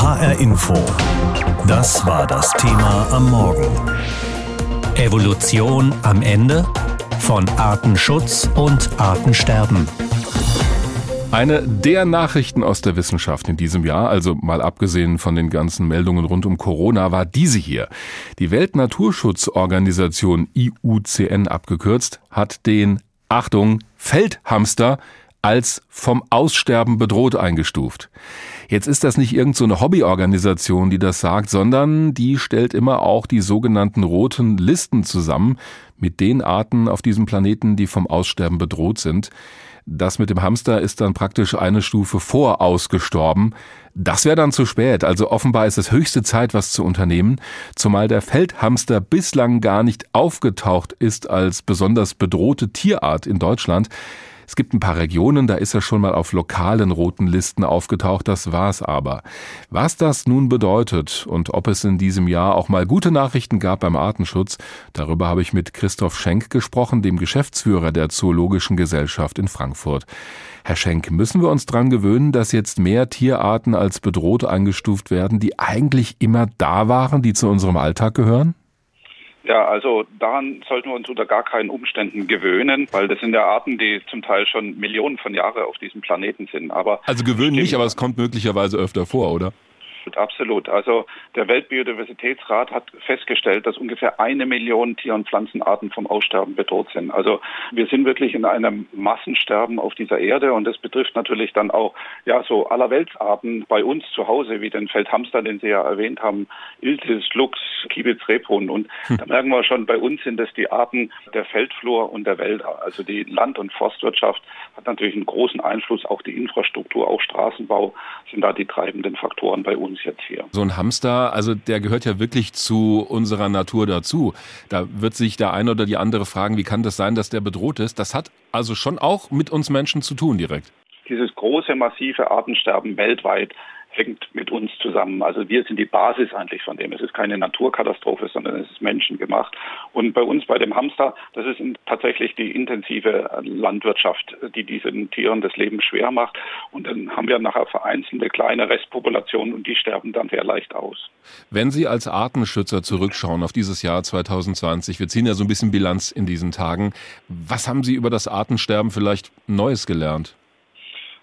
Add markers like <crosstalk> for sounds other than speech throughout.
HR Info. Das war das Thema am Morgen. Evolution am Ende von Artenschutz und Artensterben. Eine der Nachrichten aus der Wissenschaft in diesem Jahr, also mal abgesehen von den ganzen Meldungen rund um Corona, war diese hier. Die Weltnaturschutzorganisation IUCN abgekürzt hat den, Achtung, Feldhamster als vom Aussterben bedroht eingestuft. Jetzt ist das nicht irgendeine so Hobbyorganisation, die das sagt, sondern die stellt immer auch die sogenannten roten Listen zusammen mit den Arten auf diesem Planeten, die vom Aussterben bedroht sind. Das mit dem Hamster ist dann praktisch eine Stufe vor ausgestorben. Das wäre dann zu spät. Also offenbar ist es höchste Zeit, was zu unternehmen, zumal der Feldhamster bislang gar nicht aufgetaucht ist als besonders bedrohte Tierart in Deutschland. Es gibt ein paar Regionen, da ist er schon mal auf lokalen roten Listen aufgetaucht, das war's aber. Was das nun bedeutet und ob es in diesem Jahr auch mal gute Nachrichten gab beim Artenschutz, darüber habe ich mit Christoph Schenk gesprochen, dem Geschäftsführer der Zoologischen Gesellschaft in Frankfurt. Herr Schenk, müssen wir uns dran gewöhnen, dass jetzt mehr Tierarten als bedroht eingestuft werden, die eigentlich immer da waren, die zu unserem Alltag gehören? Ja, also daran sollten wir uns unter gar keinen Umständen gewöhnen, weil das sind ja Arten, die zum Teil schon Millionen von Jahren auf diesem Planeten sind. Aber also gewöhnen nicht, aber es kommt möglicherweise öfter vor, oder? Absolut. Also der Weltbiodiversitätsrat hat festgestellt, dass ungefähr eine Million Tier- und Pflanzenarten vom Aussterben bedroht sind. Also wir sind wirklich in einem Massensterben auf dieser Erde und das betrifft natürlich dann auch ja so allerweltsarten bei uns zu Hause, wie den Feldhamster, den Sie ja erwähnt haben, Iltis, Luchs, Kibitz, Rebhuhn. Und hm. da merken wir schon, bei uns sind es die Arten der Feldflur und der Wälder. Also die Land- und Forstwirtschaft hat natürlich einen großen Einfluss, auch die Infrastruktur, auch Straßenbau sind da die treibenden Faktoren bei uns jetzt hier. So ein Hamster, also der gehört ja wirklich zu unserer Natur dazu. Da wird sich der eine oder die andere fragen, wie kann das sein, dass der bedroht ist? Das hat also schon auch mit uns Menschen zu tun direkt. Dieses große, massive Artensterben weltweit hängt mit uns zusammen. Also wir sind die Basis eigentlich von dem. Es ist keine Naturkatastrophe, sondern es ist menschengemacht. Und bei uns, bei dem Hamster, das ist tatsächlich die intensive Landwirtschaft, die diesen Tieren das Leben schwer macht. Und dann haben wir nachher vereinzelte kleine Restpopulationen und die sterben dann sehr leicht aus. Wenn Sie als Artenschützer zurückschauen auf dieses Jahr 2020, wir ziehen ja so ein bisschen Bilanz in diesen Tagen, was haben Sie über das Artensterben vielleicht Neues gelernt?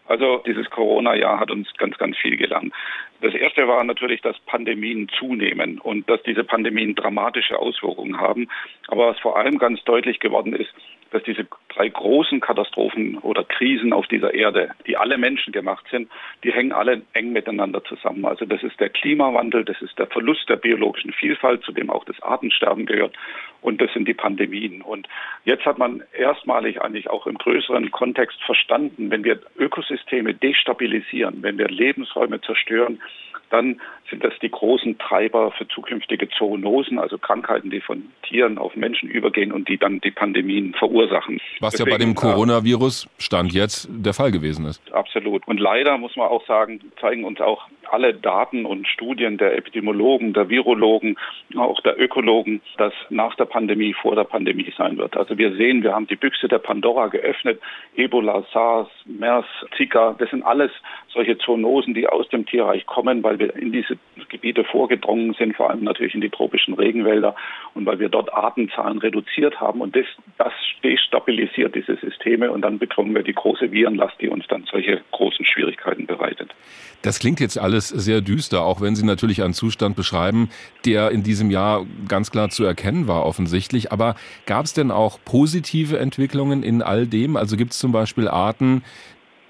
Also dieses Corona-Jahr hat uns ganz, ganz viel gelernt. Das erste war natürlich, dass Pandemien zunehmen und dass diese Pandemien dramatische Auswirkungen haben. Aber was vor allem ganz deutlich geworden ist, dass diese drei großen Katastrophen oder Krisen auf dieser Erde, die alle Menschen gemacht sind, die hängen alle eng miteinander zusammen. Also das ist der Klimawandel, das ist der Verlust der biologischen Vielfalt, zu dem auch das Artensterben gehört, und das sind die Pandemien. Und jetzt hat man erstmalig eigentlich auch im größeren Kontext verstanden, wenn wir Ökosysteme destabilisieren, wenn wir Lebensräume zerstören, dann sind das die großen Treiber für zukünftige Zoonosen, also Krankheiten, die von Tieren auf Menschen übergehen und die dann die Pandemien verursachen. Was Deswegen, ja bei dem Coronavirus Stand jetzt der Fall gewesen ist. Absolut. Und leider muss man auch sagen, zeigen uns auch alle Daten und Studien der Epidemiologen, der Virologen, auch der Ökologen, dass nach der Pandemie vor der Pandemie sein wird. Also wir sehen, wir haben die Büchse der Pandora geöffnet. Ebola, SARS, MERS, Zika, das sind alles solche Zoonosen, die aus dem Tierreich kommen, weil wir in diese Gebiete vorgedrungen sind, vor allem natürlich in die tropischen Regenwälder und weil wir dort Artenzahlen reduziert haben und das, das destabilisiert diese Systeme und dann bekommen wir die große Virenlast, die uns dann solche großen Schwierigkeiten bereitet. Das klingt jetzt alles sehr düster, auch wenn Sie natürlich einen Zustand beschreiben, der in diesem Jahr ganz klar zu erkennen war, offensichtlich. Aber gab es denn auch positive Entwicklungen in all dem? Also gibt es zum Beispiel Arten,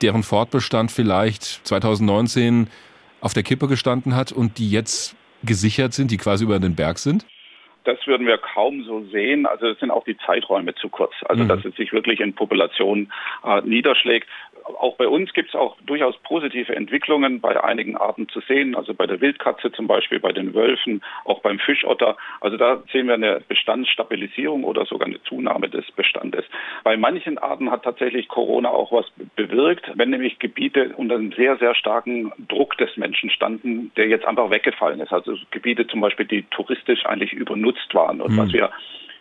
deren Fortbestand vielleicht 2019 auf der Kippe gestanden hat und die jetzt gesichert sind, die quasi über den Berg sind? Das würden wir kaum so sehen. Also es sind auch die Zeiträume zu kurz. Also mhm. dass es sich wirklich in Populationen äh, niederschlägt auch bei uns gibt es auch durchaus positive Entwicklungen bei einigen Arten zu sehen, also bei der Wildkatze zum Beispiel, bei den Wölfen, auch beim Fischotter. Also da sehen wir eine Bestandsstabilisierung oder sogar eine Zunahme des Bestandes. Bei manchen Arten hat tatsächlich Corona auch was bewirkt, wenn nämlich Gebiete unter einem sehr, sehr starken Druck des Menschen standen, der jetzt einfach weggefallen ist. Also Gebiete zum Beispiel, die touristisch eigentlich übernutzt waren und mhm. was wir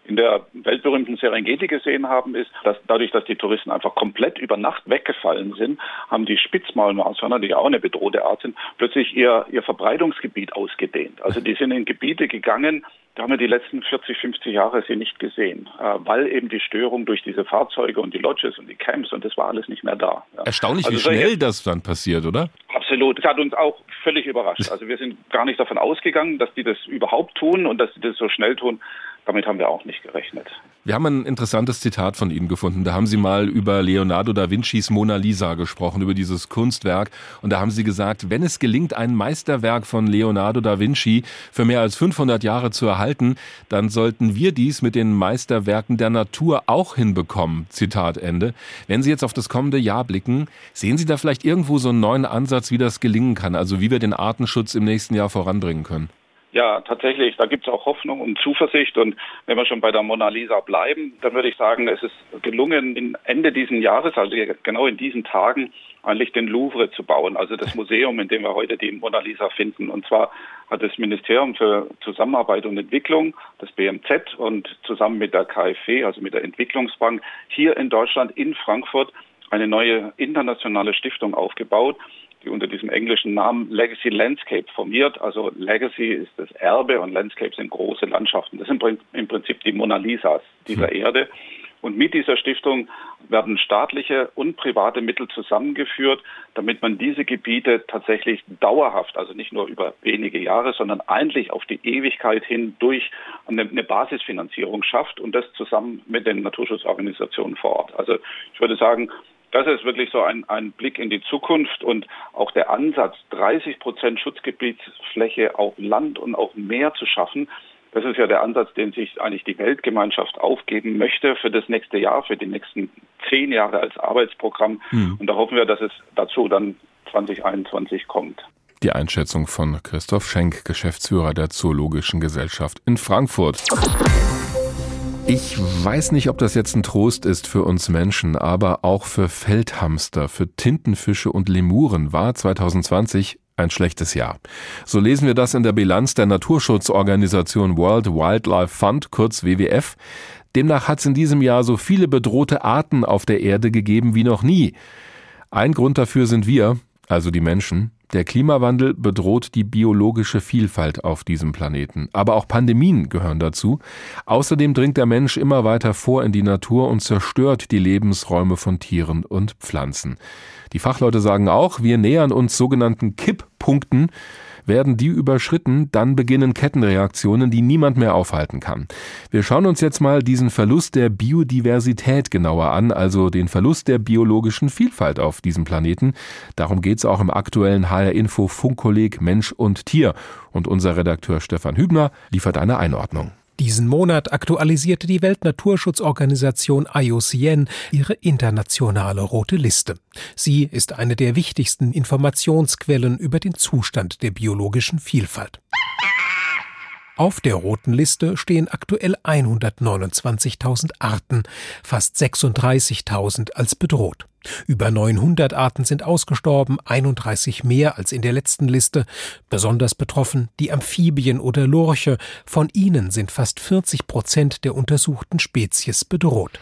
in der weltberühmten Serengeti gesehen haben, ist, dass dadurch, dass die Touristen einfach komplett über Nacht weggefallen sind, haben die Spitzmaulnashörner, die ja auch eine bedrohte Art sind, plötzlich ihr, ihr Verbreitungsgebiet ausgedehnt. Also die sind in Gebiete gegangen, da haben wir die letzten 40, 50 Jahre sie nicht gesehen, äh, weil eben die Störung durch diese Fahrzeuge und die Lodges und die Camps und das war alles nicht mehr da. Erstaunlich, also wie schnell das dann passiert, oder? Absolut. Das hat uns auch völlig überrascht. Also wir sind gar nicht davon ausgegangen, dass die das überhaupt tun und dass sie das so schnell tun. Damit haben wir auch nicht gerechnet. Wir haben ein interessantes Zitat von Ihnen gefunden. Da haben Sie mal über Leonardo da Vincis Mona Lisa gesprochen, über dieses Kunstwerk. Und da haben Sie gesagt, wenn es gelingt, ein Meisterwerk von Leonardo da Vinci für mehr als 500 Jahre zu erhalten, dann sollten wir dies mit den Meisterwerken der Natur auch hinbekommen. Zitat Ende. Wenn Sie jetzt auf das kommende Jahr blicken, sehen Sie da vielleicht irgendwo so einen neuen Ansatz, wie das gelingen kann? Also wie wir den Artenschutz im nächsten Jahr voranbringen können? Ja, tatsächlich, da gibt es auch Hoffnung und Zuversicht. Und wenn wir schon bei der Mona Lisa bleiben, dann würde ich sagen, es ist gelungen, Ende dieses Jahres, also genau in diesen Tagen, eigentlich den Louvre zu bauen, also das Museum, in dem wir heute die Mona Lisa finden. Und zwar hat das Ministerium für Zusammenarbeit und Entwicklung, das BMZ und zusammen mit der KfW, also mit der Entwicklungsbank, hier in Deutschland, in Frankfurt, eine neue internationale Stiftung aufgebaut, die unter diesem englischen Namen Legacy Landscape formiert. Also Legacy ist das Erbe und Landscape sind große Landschaften. Das sind im Prinzip die Mona Lisas dieser hm. Erde. Und mit dieser Stiftung werden staatliche und private Mittel zusammengeführt, damit man diese Gebiete tatsächlich dauerhaft, also nicht nur über wenige Jahre, sondern eigentlich auf die Ewigkeit hin durch eine, eine Basisfinanzierung schafft und das zusammen mit den Naturschutzorganisationen vor Ort. Also ich würde sagen, das ist wirklich so ein, ein Blick in die Zukunft und auch der Ansatz, 30 Prozent Schutzgebietsfläche auf Land und auf Meer zu schaffen. Das ist ja der Ansatz, den sich eigentlich die Weltgemeinschaft aufgeben möchte für das nächste Jahr, für die nächsten zehn Jahre als Arbeitsprogramm. Mhm. Und da hoffen wir, dass es dazu dann 2021 kommt. Die Einschätzung von Christoph Schenk, Geschäftsführer der Zoologischen Gesellschaft in Frankfurt. Ich weiß nicht, ob das jetzt ein Trost ist für uns Menschen, aber auch für Feldhamster, für Tintenfische und Lemuren war 2020 ein schlechtes Jahr. So lesen wir das in der Bilanz der Naturschutzorganisation World Wildlife Fund, kurz WWF. Demnach hat es in diesem Jahr so viele bedrohte Arten auf der Erde gegeben wie noch nie. Ein Grund dafür sind wir, also die Menschen, der Klimawandel bedroht die biologische Vielfalt auf diesem Planeten. Aber auch Pandemien gehören dazu. Außerdem dringt der Mensch immer weiter vor in die Natur und zerstört die Lebensräume von Tieren und Pflanzen. Die Fachleute sagen auch, wir nähern uns sogenannten Kipppunkten, werden die überschritten, dann beginnen Kettenreaktionen, die niemand mehr aufhalten kann. Wir schauen uns jetzt mal diesen Verlust der Biodiversität genauer an, also den Verlust der biologischen Vielfalt auf diesem Planeten. Darum geht es auch im aktuellen HR Info Funkkolleg Mensch und Tier. Und unser Redakteur Stefan Hübner liefert eine Einordnung. Diesen Monat aktualisierte die Weltnaturschutzorganisation IUCN ihre internationale rote Liste. Sie ist eine der wichtigsten Informationsquellen über den Zustand der biologischen Vielfalt. Auf der roten Liste stehen aktuell 129.000 Arten, fast 36.000 als bedroht. Über 900 Arten sind ausgestorben, 31 mehr als in der letzten Liste. Besonders betroffen die Amphibien oder Lurche. Von ihnen sind fast 40 Prozent der untersuchten Spezies bedroht.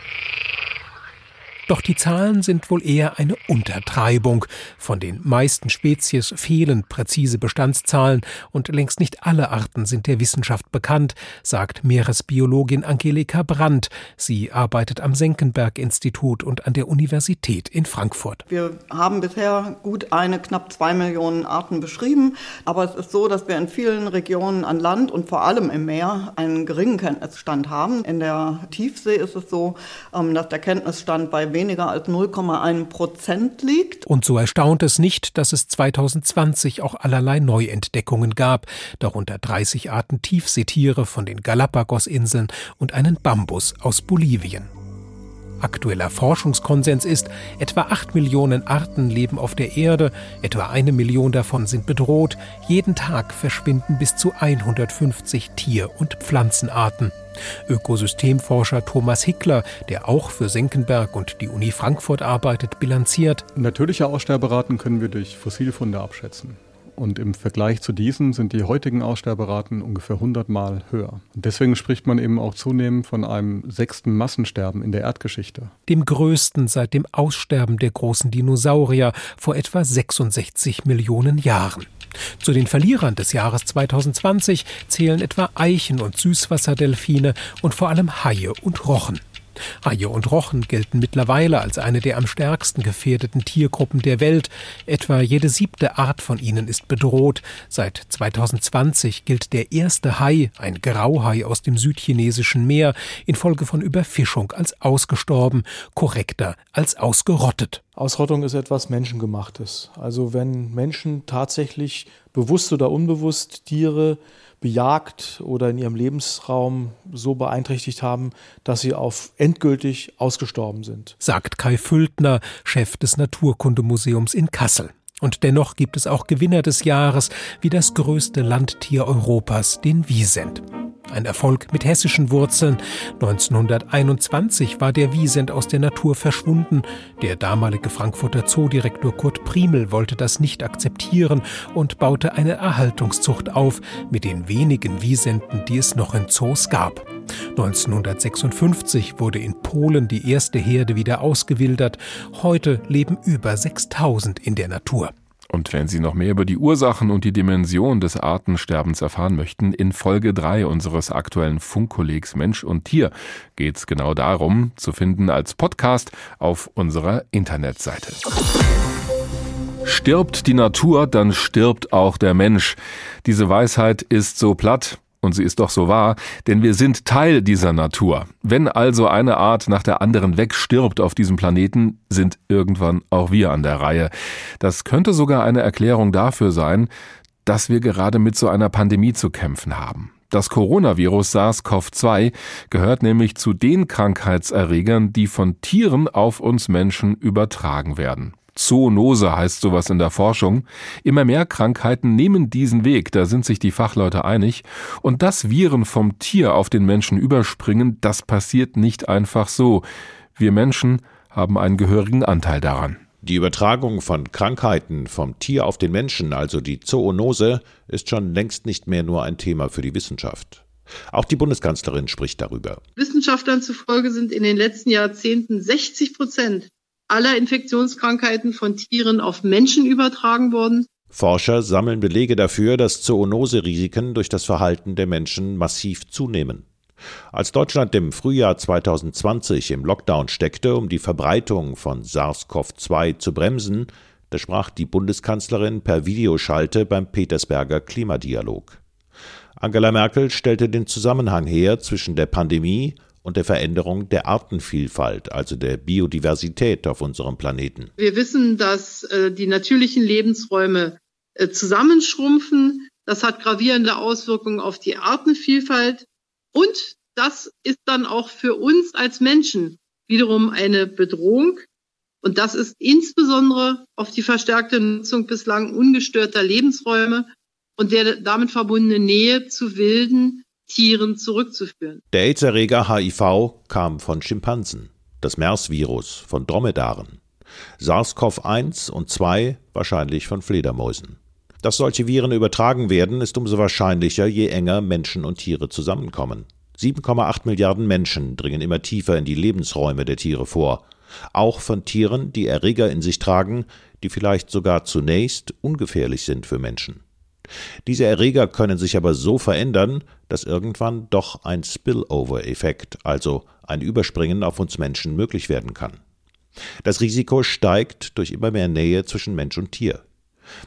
Doch die Zahlen sind wohl eher eine Untertreibung. Von den meisten Spezies fehlen präzise Bestandszahlen und längst nicht alle Arten sind der Wissenschaft bekannt, sagt Meeresbiologin Angelika Brandt. Sie arbeitet am Senckenberg-Institut und an der Universität in Frankfurt. Wir haben bisher gut eine knapp zwei Millionen Arten beschrieben, aber es ist so, dass wir in vielen Regionen an Land und vor allem im Meer einen geringen Kenntnisstand haben. In der Tiefsee ist es so, ähm, dass der Kenntnisstand bei weniger als 0,1 Prozent liegt. Und so erstaunt es nicht, dass es 2020 auch allerlei Neuentdeckungen gab, darunter 30 Arten Tiefseetiere von den Galapagos-Inseln und einen Bambus aus Bolivien. Aktueller Forschungskonsens ist, etwa 8 Millionen Arten leben auf der Erde, etwa eine Million davon sind bedroht, jeden Tag verschwinden bis zu 150 Tier- und Pflanzenarten. Ökosystemforscher Thomas Hickler, der auch für Senckenberg und die Uni Frankfurt arbeitet, bilanziert. Natürliche Aussterberaten können wir durch Fossilfunde abschätzen. und im Vergleich zu diesen sind die heutigen Aussterberaten ungefähr 100 Mal höher. Und deswegen spricht man eben auch zunehmend von einem sechsten Massensterben in der Erdgeschichte. Dem größten seit dem Aussterben der großen Dinosaurier vor etwa 66 Millionen Jahren. Zu den Verlierern des Jahres 2020 zählen etwa Eichen und Süßwasserdelfine und vor allem Haie und Rochen. Haie und Rochen gelten mittlerweile als eine der am stärksten gefährdeten Tiergruppen der Welt. Etwa jede siebte Art von ihnen ist bedroht. Seit 2020 gilt der erste Hai, ein Grauhai aus dem südchinesischen Meer, infolge von Überfischung als ausgestorben, korrekter als ausgerottet. Ausrottung ist etwas Menschengemachtes. Also wenn Menschen tatsächlich bewusst oder unbewusst Tiere bejagt oder in ihrem Lebensraum so beeinträchtigt haben, dass sie auf endgültig ausgestorben sind. Sagt Kai Füldner, Chef des Naturkundemuseums in Kassel. Und dennoch gibt es auch Gewinner des Jahres, wie das größte Landtier Europas, den Wiesent. Ein Erfolg mit hessischen Wurzeln. 1921 war der Wiesent aus der Natur verschwunden. Der damalige Frankfurter Zoodirektor Kurt Primel wollte das nicht akzeptieren und baute eine Erhaltungszucht auf mit den wenigen Wiesenten, die es noch in Zoos gab. 1956 wurde in Polen die erste Herde wieder ausgewildert. Heute leben über 6000 in der Natur. Und wenn Sie noch mehr über die Ursachen und die Dimension des Artensterbens erfahren möchten, in Folge 3 unseres aktuellen Funkkollegs Mensch und Tier geht es genau darum, zu finden als Podcast auf unserer Internetseite. Stirbt die Natur, dann stirbt auch der Mensch. Diese Weisheit ist so platt, und sie ist doch so wahr, denn wir sind Teil dieser Natur. Wenn also eine Art nach der anderen wegstirbt auf diesem Planeten, sind irgendwann auch wir an der Reihe. Das könnte sogar eine Erklärung dafür sein, dass wir gerade mit so einer Pandemie zu kämpfen haben. Das Coronavirus SARS-CoV-2 gehört nämlich zu den Krankheitserregern, die von Tieren auf uns Menschen übertragen werden. Zoonose heißt sowas in der Forschung. Immer mehr Krankheiten nehmen diesen Weg, da sind sich die Fachleute einig. Und dass Viren vom Tier auf den Menschen überspringen, das passiert nicht einfach so. Wir Menschen haben einen gehörigen Anteil daran. Die Übertragung von Krankheiten vom Tier auf den Menschen, also die Zoonose, ist schon längst nicht mehr nur ein Thema für die Wissenschaft. Auch die Bundeskanzlerin spricht darüber. Wissenschaftlern zufolge sind in den letzten Jahrzehnten 60 Prozent aller Infektionskrankheiten von Tieren auf Menschen übertragen worden. Forscher sammeln Belege dafür, dass Zoonoserisiken durch das Verhalten der Menschen massiv zunehmen. Als Deutschland im Frühjahr 2020 im Lockdown steckte, um die Verbreitung von SARS-CoV-2 zu bremsen, da sprach die Bundeskanzlerin per Videoschalte beim Petersberger Klimadialog. Angela Merkel stellte den Zusammenhang her zwischen der Pandemie und der Veränderung der Artenvielfalt, also der Biodiversität auf unserem Planeten. Wir wissen, dass äh, die natürlichen Lebensräume äh, zusammenschrumpfen. Das hat gravierende Auswirkungen auf die Artenvielfalt. Und das ist dann auch für uns als Menschen wiederum eine Bedrohung. Und das ist insbesondere auf die verstärkte Nutzung bislang ungestörter Lebensräume und der damit verbundene Nähe zu wilden, Tieren zurückzuführen. Der AIDS-Erreger HIV kam von Schimpansen, das MERS-Virus von Dromedaren, SARS-CoV-1 und 2 wahrscheinlich von Fledermäusen. Dass solche Viren übertragen werden, ist umso wahrscheinlicher, je enger Menschen und Tiere zusammenkommen. 7,8 Milliarden Menschen dringen immer tiefer in die Lebensräume der Tiere vor, auch von Tieren, die Erreger in sich tragen, die vielleicht sogar zunächst ungefährlich sind für Menschen. Diese Erreger können sich aber so verändern, dass irgendwann doch ein Spillover-Effekt, also ein Überspringen auf uns Menschen möglich werden kann. Das Risiko steigt durch immer mehr Nähe zwischen Mensch und Tier.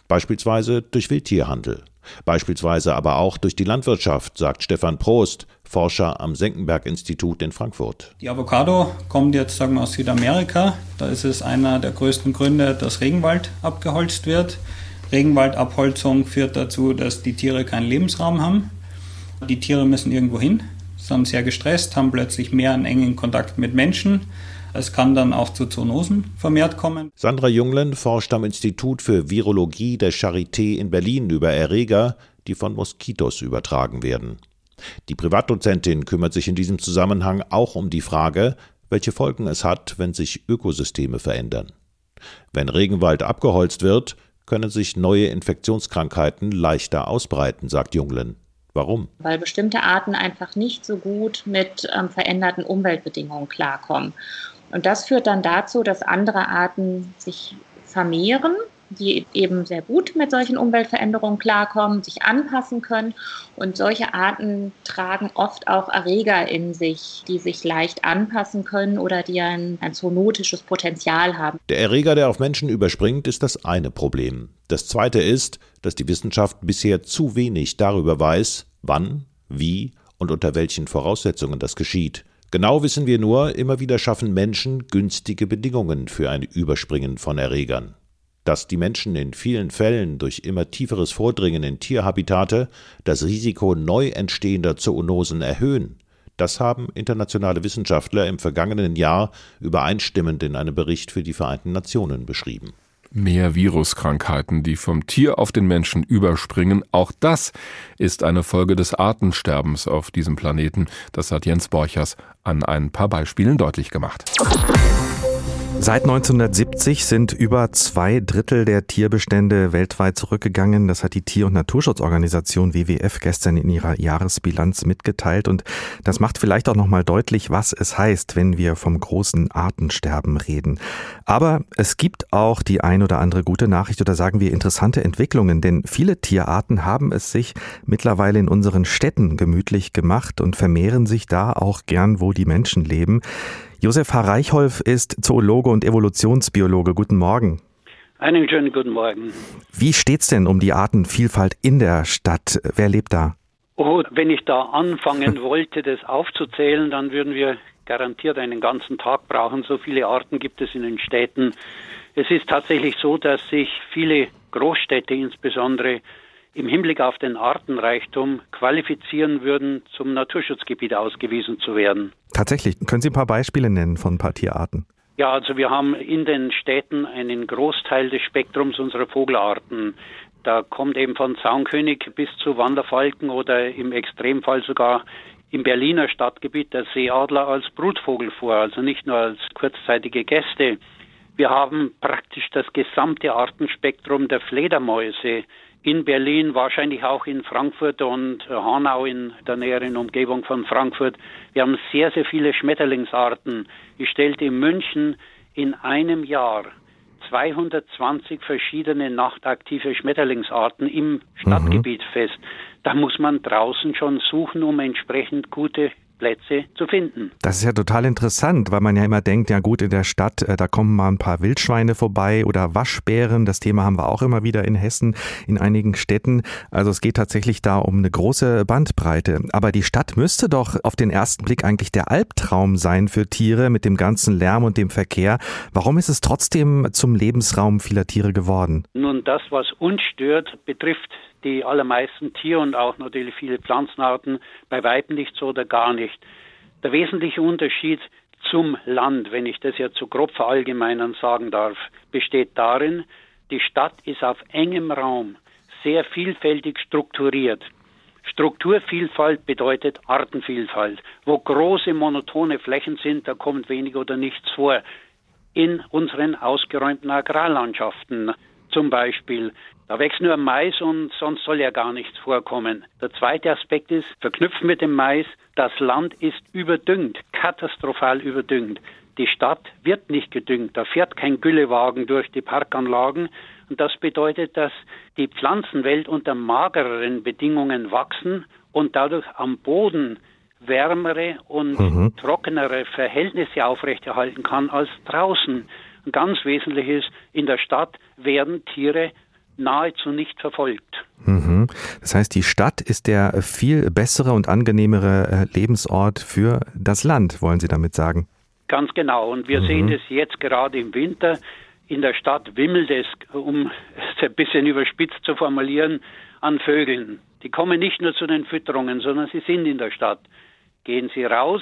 Beispielsweise durch Wildtierhandel, beispielsweise aber auch durch die Landwirtschaft, sagt Stefan Prost, Forscher am Senckenberg-Institut in Frankfurt. Die Avocado kommt jetzt sagen wir, aus Südamerika. Da ist es einer der größten Gründe, dass Regenwald abgeholzt wird. Regenwaldabholzung führt dazu, dass die Tiere keinen Lebensraum haben. Die Tiere müssen irgendwo hin, sind sehr gestresst, haben plötzlich mehr einen engen Kontakt mit Menschen. Es kann dann auch zu Zoonosen vermehrt kommen. Sandra Junglen forscht am Institut für Virologie der Charité in Berlin über Erreger, die von Moskitos übertragen werden. Die Privatdozentin kümmert sich in diesem Zusammenhang auch um die Frage, welche Folgen es hat, wenn sich Ökosysteme verändern. Wenn Regenwald abgeholzt wird, können sich neue Infektionskrankheiten leichter ausbreiten, sagt Junglen. Warum? Weil bestimmte Arten einfach nicht so gut mit ähm, veränderten Umweltbedingungen klarkommen. Und das führt dann dazu, dass andere Arten sich vermehren die eben sehr gut mit solchen Umweltveränderungen klarkommen, sich anpassen können. Und solche Arten tragen oft auch Erreger in sich, die sich leicht anpassen können oder die ein, ein zoonotisches Potenzial haben. Der Erreger, der auf Menschen überspringt, ist das eine Problem. Das zweite ist, dass die Wissenschaft bisher zu wenig darüber weiß, wann, wie und unter welchen Voraussetzungen das geschieht. Genau wissen wir nur, immer wieder schaffen Menschen günstige Bedingungen für ein Überspringen von Erregern dass die Menschen in vielen Fällen durch immer tieferes Vordringen in Tierhabitate das Risiko neu entstehender Zoonosen erhöhen. Das haben internationale Wissenschaftler im vergangenen Jahr übereinstimmend in einem Bericht für die Vereinten Nationen beschrieben. Mehr Viruskrankheiten, die vom Tier auf den Menschen überspringen, auch das ist eine Folge des Artensterbens auf diesem Planeten. Das hat Jens Borchers an ein paar Beispielen deutlich gemacht. Seit 1970 sind über zwei Drittel der Tierbestände weltweit zurückgegangen. Das hat die Tier- und Naturschutzorganisation WWF gestern in ihrer Jahresbilanz mitgeteilt. Und das macht vielleicht auch nochmal deutlich, was es heißt, wenn wir vom großen Artensterben reden. Aber es gibt auch die ein oder andere gute Nachricht oder sagen wir interessante Entwicklungen, denn viele Tierarten haben es sich mittlerweile in unseren Städten gemütlich gemacht und vermehren sich da auch gern, wo die Menschen leben. Josef H. Reichholf ist Zoologe und Evolutionsbiologe. Guten Morgen. Einen schönen guten Morgen. Wie steht's denn um die Artenvielfalt in der Stadt? Wer lebt da? Oh, wenn ich da anfangen <laughs> wollte, das aufzuzählen, dann würden wir garantiert einen ganzen Tag brauchen. So viele Arten gibt es in den Städten. Es ist tatsächlich so, dass sich viele Großstädte insbesondere im Hinblick auf den Artenreichtum qualifizieren würden, zum Naturschutzgebiet ausgewiesen zu werden. Tatsächlich. Können Sie ein paar Beispiele nennen von ein paar Tierarten? Ja, also wir haben in den Städten einen Großteil des Spektrums unserer Vogelarten. Da kommt eben von Zaunkönig bis zu Wanderfalken oder im Extremfall sogar im Berliner Stadtgebiet der Seeadler als Brutvogel vor, also nicht nur als kurzzeitige Gäste. Wir haben praktisch das gesamte Artenspektrum der Fledermäuse in Berlin, wahrscheinlich auch in Frankfurt und äh, Hanau in der näheren Umgebung von Frankfurt. Wir haben sehr, sehr viele Schmetterlingsarten. Ich stellte in München in einem Jahr 220 verschiedene nachtaktive Schmetterlingsarten im mhm. Stadtgebiet mhm. fest. Da muss man draußen schon suchen, um entsprechend gute Plätze zu finden. Das ist ja total interessant, weil man ja immer denkt, ja gut, in der Stadt, äh, da kommen mal ein paar Wildschweine vorbei oder Waschbären. Das Thema haben wir auch immer wieder in Hessen, in einigen Städten. Also es geht tatsächlich da um eine große Bandbreite. Aber die Stadt müsste doch auf den ersten Blick eigentlich der Albtraum sein für Tiere mit dem ganzen Lärm und dem Verkehr. Warum ist es trotzdem zum Lebensraum vieler Tiere geworden? Nun, das, was uns stört, betrifft die allermeisten Tier- und auch natürlich viele Pflanzenarten bei Weitem nicht so oder gar nicht. Der wesentliche Unterschied zum Land, wenn ich das jetzt so grob verallgemeinern sagen darf, besteht darin, die Stadt ist auf engem Raum sehr vielfältig strukturiert. Strukturvielfalt bedeutet Artenvielfalt. Wo große monotone Flächen sind, da kommt wenig oder nichts vor. In unseren ausgeräumten Agrarlandschaften zum Beispiel da wächst nur Mais und sonst soll ja gar nichts vorkommen. Der zweite Aspekt ist, verknüpft mit dem Mais, das Land ist überdüngt, katastrophal überdüngt. Die Stadt wird nicht gedüngt, da fährt kein Güllewagen durch die Parkanlagen. Und das bedeutet, dass die Pflanzenwelt unter magereren Bedingungen wachsen und dadurch am Boden wärmere und mhm. trockenere Verhältnisse aufrechterhalten kann als draußen. Ganz wesentlich ist, in der Stadt werden Tiere nahezu nicht verfolgt. Mhm. Das heißt, die Stadt ist der viel bessere und angenehmere äh, Lebensort für das Land, wollen Sie damit sagen? Ganz genau. Und wir mhm. sehen es jetzt gerade im Winter. In der Stadt wimmelt es, um es ein bisschen überspitzt zu formulieren, an Vögeln. Die kommen nicht nur zu den Fütterungen, sondern sie sind in der Stadt. Gehen Sie raus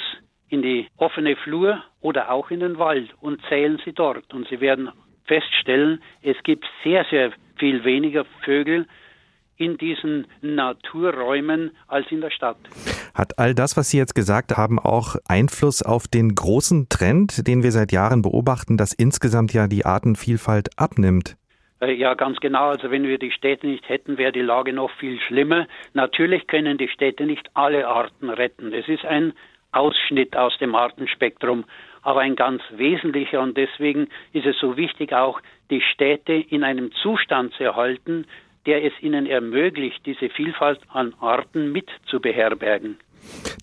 in die offene Flur oder auch in den Wald und zählen Sie dort. Und Sie werden feststellen, es gibt sehr, sehr viel weniger Vögel in diesen Naturräumen als in der Stadt. Hat all das, was Sie jetzt gesagt haben, auch Einfluss auf den großen Trend, den wir seit Jahren beobachten, dass insgesamt ja die Artenvielfalt abnimmt? Äh, ja, ganz genau. Also wenn wir die Städte nicht hätten, wäre die Lage noch viel schlimmer. Natürlich können die Städte nicht alle Arten retten. Es ist ein Ausschnitt aus dem Artenspektrum, aber ein ganz wesentlicher. Und deswegen ist es so wichtig, auch die Städte in einem Zustand zu erhalten, der es ihnen ermöglicht, diese Vielfalt an Arten mit zu beherbergen.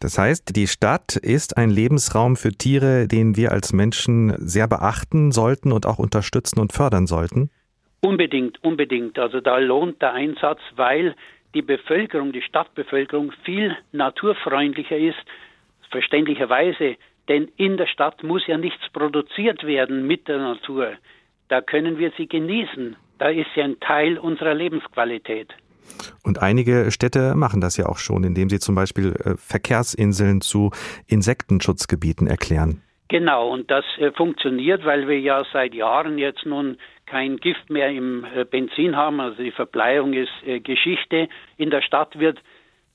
Das heißt, die Stadt ist ein Lebensraum für Tiere, den wir als Menschen sehr beachten sollten und auch unterstützen und fördern sollten? Unbedingt, unbedingt. Also da lohnt der Einsatz, weil die Bevölkerung, die Stadtbevölkerung viel naturfreundlicher ist, verständlicherweise, denn in der Stadt muss ja nichts produziert werden mit der Natur. Da können wir sie genießen. Da ist sie ein Teil unserer Lebensqualität. Und einige Städte machen das ja auch schon, indem sie zum Beispiel äh, Verkehrsinseln zu Insektenschutzgebieten erklären. Genau, und das äh, funktioniert, weil wir ja seit Jahren jetzt nun kein Gift mehr im äh, Benzin haben. Also die Verbleierung ist Geschichte. In der Stadt wird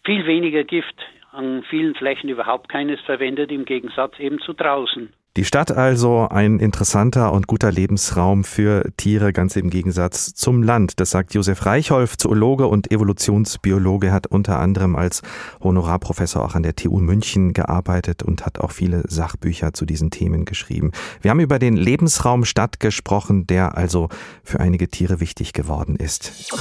viel weniger Gift an vielen Flächen überhaupt keines verwendet, im Gegensatz eben zu draußen. Die Stadt also ein interessanter und guter Lebensraum für Tiere, ganz im Gegensatz zum Land. Das sagt Josef Reichholf, Zoologe und Evolutionsbiologe, hat unter anderem als Honorarprofessor auch an der TU München gearbeitet und hat auch viele Sachbücher zu diesen Themen geschrieben. Wir haben über den Lebensraum Stadt gesprochen, der also für einige Tiere wichtig geworden ist.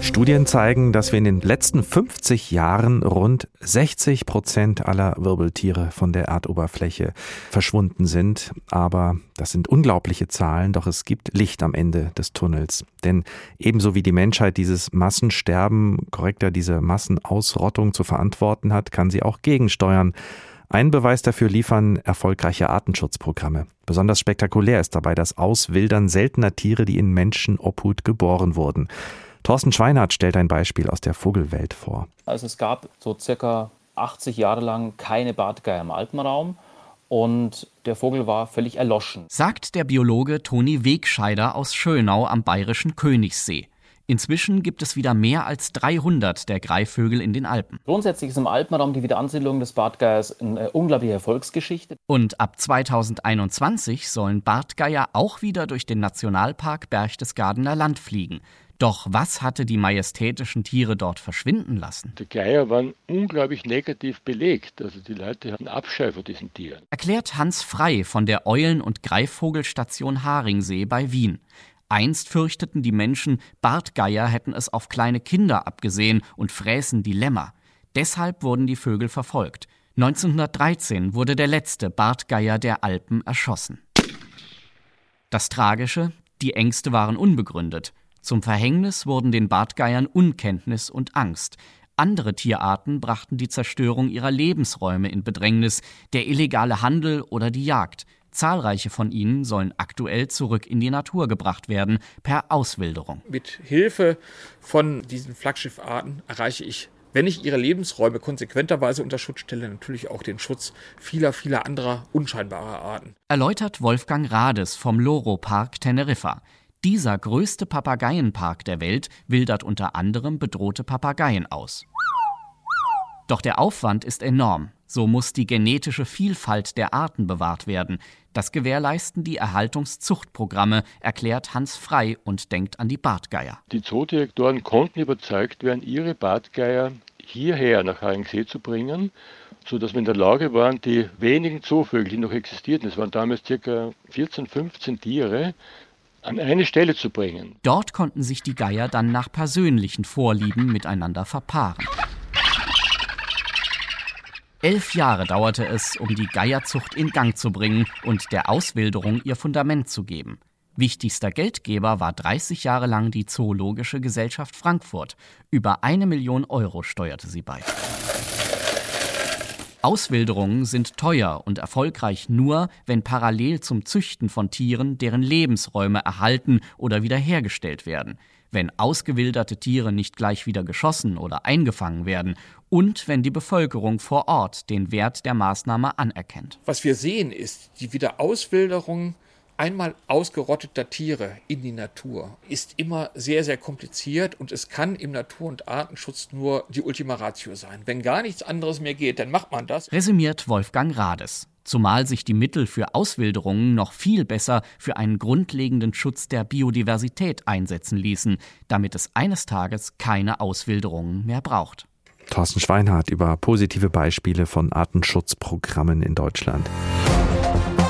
Studien zeigen, dass wir in den letzten 50 Jahren rund 60 Prozent aller Wirbeltiere von der Erdoberfläche verschwunden sind. Aber das sind unglaubliche Zahlen, doch es gibt Licht am Ende des Tunnels. Denn ebenso wie die Menschheit dieses Massensterben, korrekter diese Massenausrottung zu verantworten hat, kann sie auch gegensteuern. Einen Beweis dafür liefern erfolgreiche Artenschutzprogramme. Besonders spektakulär ist dabei das Auswildern seltener Tiere, die in Menschenobhut geboren wurden. Thorsten Schweinhardt stellt ein Beispiel aus der Vogelwelt vor. Also es gab so circa 80 Jahre lang keine Bartgeier im Alpenraum und der Vogel war völlig erloschen. Sagt der Biologe Toni Wegscheider aus Schönau am bayerischen Königssee. Inzwischen gibt es wieder mehr als 300 der Greifvögel in den Alpen. Grundsätzlich ist im Alpenraum die Wiederansiedlung des Bartgeiers eine unglaubliche Erfolgsgeschichte. Und ab 2021 sollen Bartgeier auch wieder durch den Nationalpark Berchtesgadener Land fliegen. Doch was hatte die majestätischen Tiere dort verschwinden lassen? Die Geier waren unglaublich negativ belegt. Also die Leute hatten Abscheu vor diesen Tieren. Erklärt Hans Frei von der Eulen- und Greifvogelstation Haringsee bei Wien. Einst fürchteten die Menschen, Bartgeier hätten es auf kleine Kinder abgesehen und fräßen die Lämmer. Deshalb wurden die Vögel verfolgt. 1913 wurde der letzte Bartgeier der Alpen erschossen. Das Tragische, die Ängste waren unbegründet. Zum Verhängnis wurden den Bartgeiern Unkenntnis und Angst. Andere Tierarten brachten die Zerstörung ihrer Lebensräume in Bedrängnis, der illegale Handel oder die Jagd. Zahlreiche von ihnen sollen aktuell zurück in die Natur gebracht werden, per Auswilderung. Mit Hilfe von diesen Flaggschiffarten erreiche ich, wenn ich ihre Lebensräume konsequenterweise unter Schutz stelle, natürlich auch den Schutz vieler, vieler anderer unscheinbarer Arten. Erläutert Wolfgang Rades vom Loro Park Teneriffa. Dieser größte Papageienpark der Welt wildert unter anderem bedrohte Papageien aus. Doch der Aufwand ist enorm. So muss die genetische Vielfalt der Arten bewahrt werden. Das gewährleisten die Erhaltungszuchtprogramme, erklärt Hans Frei und denkt an die Bartgeier. Die Zoodirektoren konnten überzeugt werden, ihre Bartgeier hierher nach Haringsee zu bringen, sodass wir in der Lage waren, die wenigen Zoovögel, die noch existierten, es waren damals ca. 14, 15 Tiere, an eine Stelle zu bringen. Dort konnten sich die Geier dann nach persönlichen Vorlieben miteinander verpaaren. Elf Jahre dauerte es, um die Geierzucht in Gang zu bringen und der Auswilderung ihr Fundament zu geben. Wichtigster Geldgeber war 30 Jahre lang die Zoologische Gesellschaft Frankfurt. Über eine Million Euro steuerte sie bei. Auswilderungen sind teuer und erfolgreich nur, wenn parallel zum Züchten von Tieren deren Lebensräume erhalten oder wiederhergestellt werden, wenn ausgewilderte Tiere nicht gleich wieder geschossen oder eingefangen werden und wenn die Bevölkerung vor Ort den Wert der Maßnahme anerkennt. Was wir sehen ist, die Wiederauswilderung einmal ausgerotteter Tiere in die Natur ist immer sehr, sehr kompliziert und es kann im Natur- und Artenschutz nur die Ultima Ratio sein. Wenn gar nichts anderes mehr geht, dann macht man das. Resümiert Wolfgang Rades. zumal sich die Mittel für Auswilderungen noch viel besser für einen grundlegenden Schutz der Biodiversität einsetzen ließen, damit es eines Tages keine Auswilderungen mehr braucht. Thorsten Schweinhardt über positive Beispiele von Artenschutzprogrammen in Deutschland.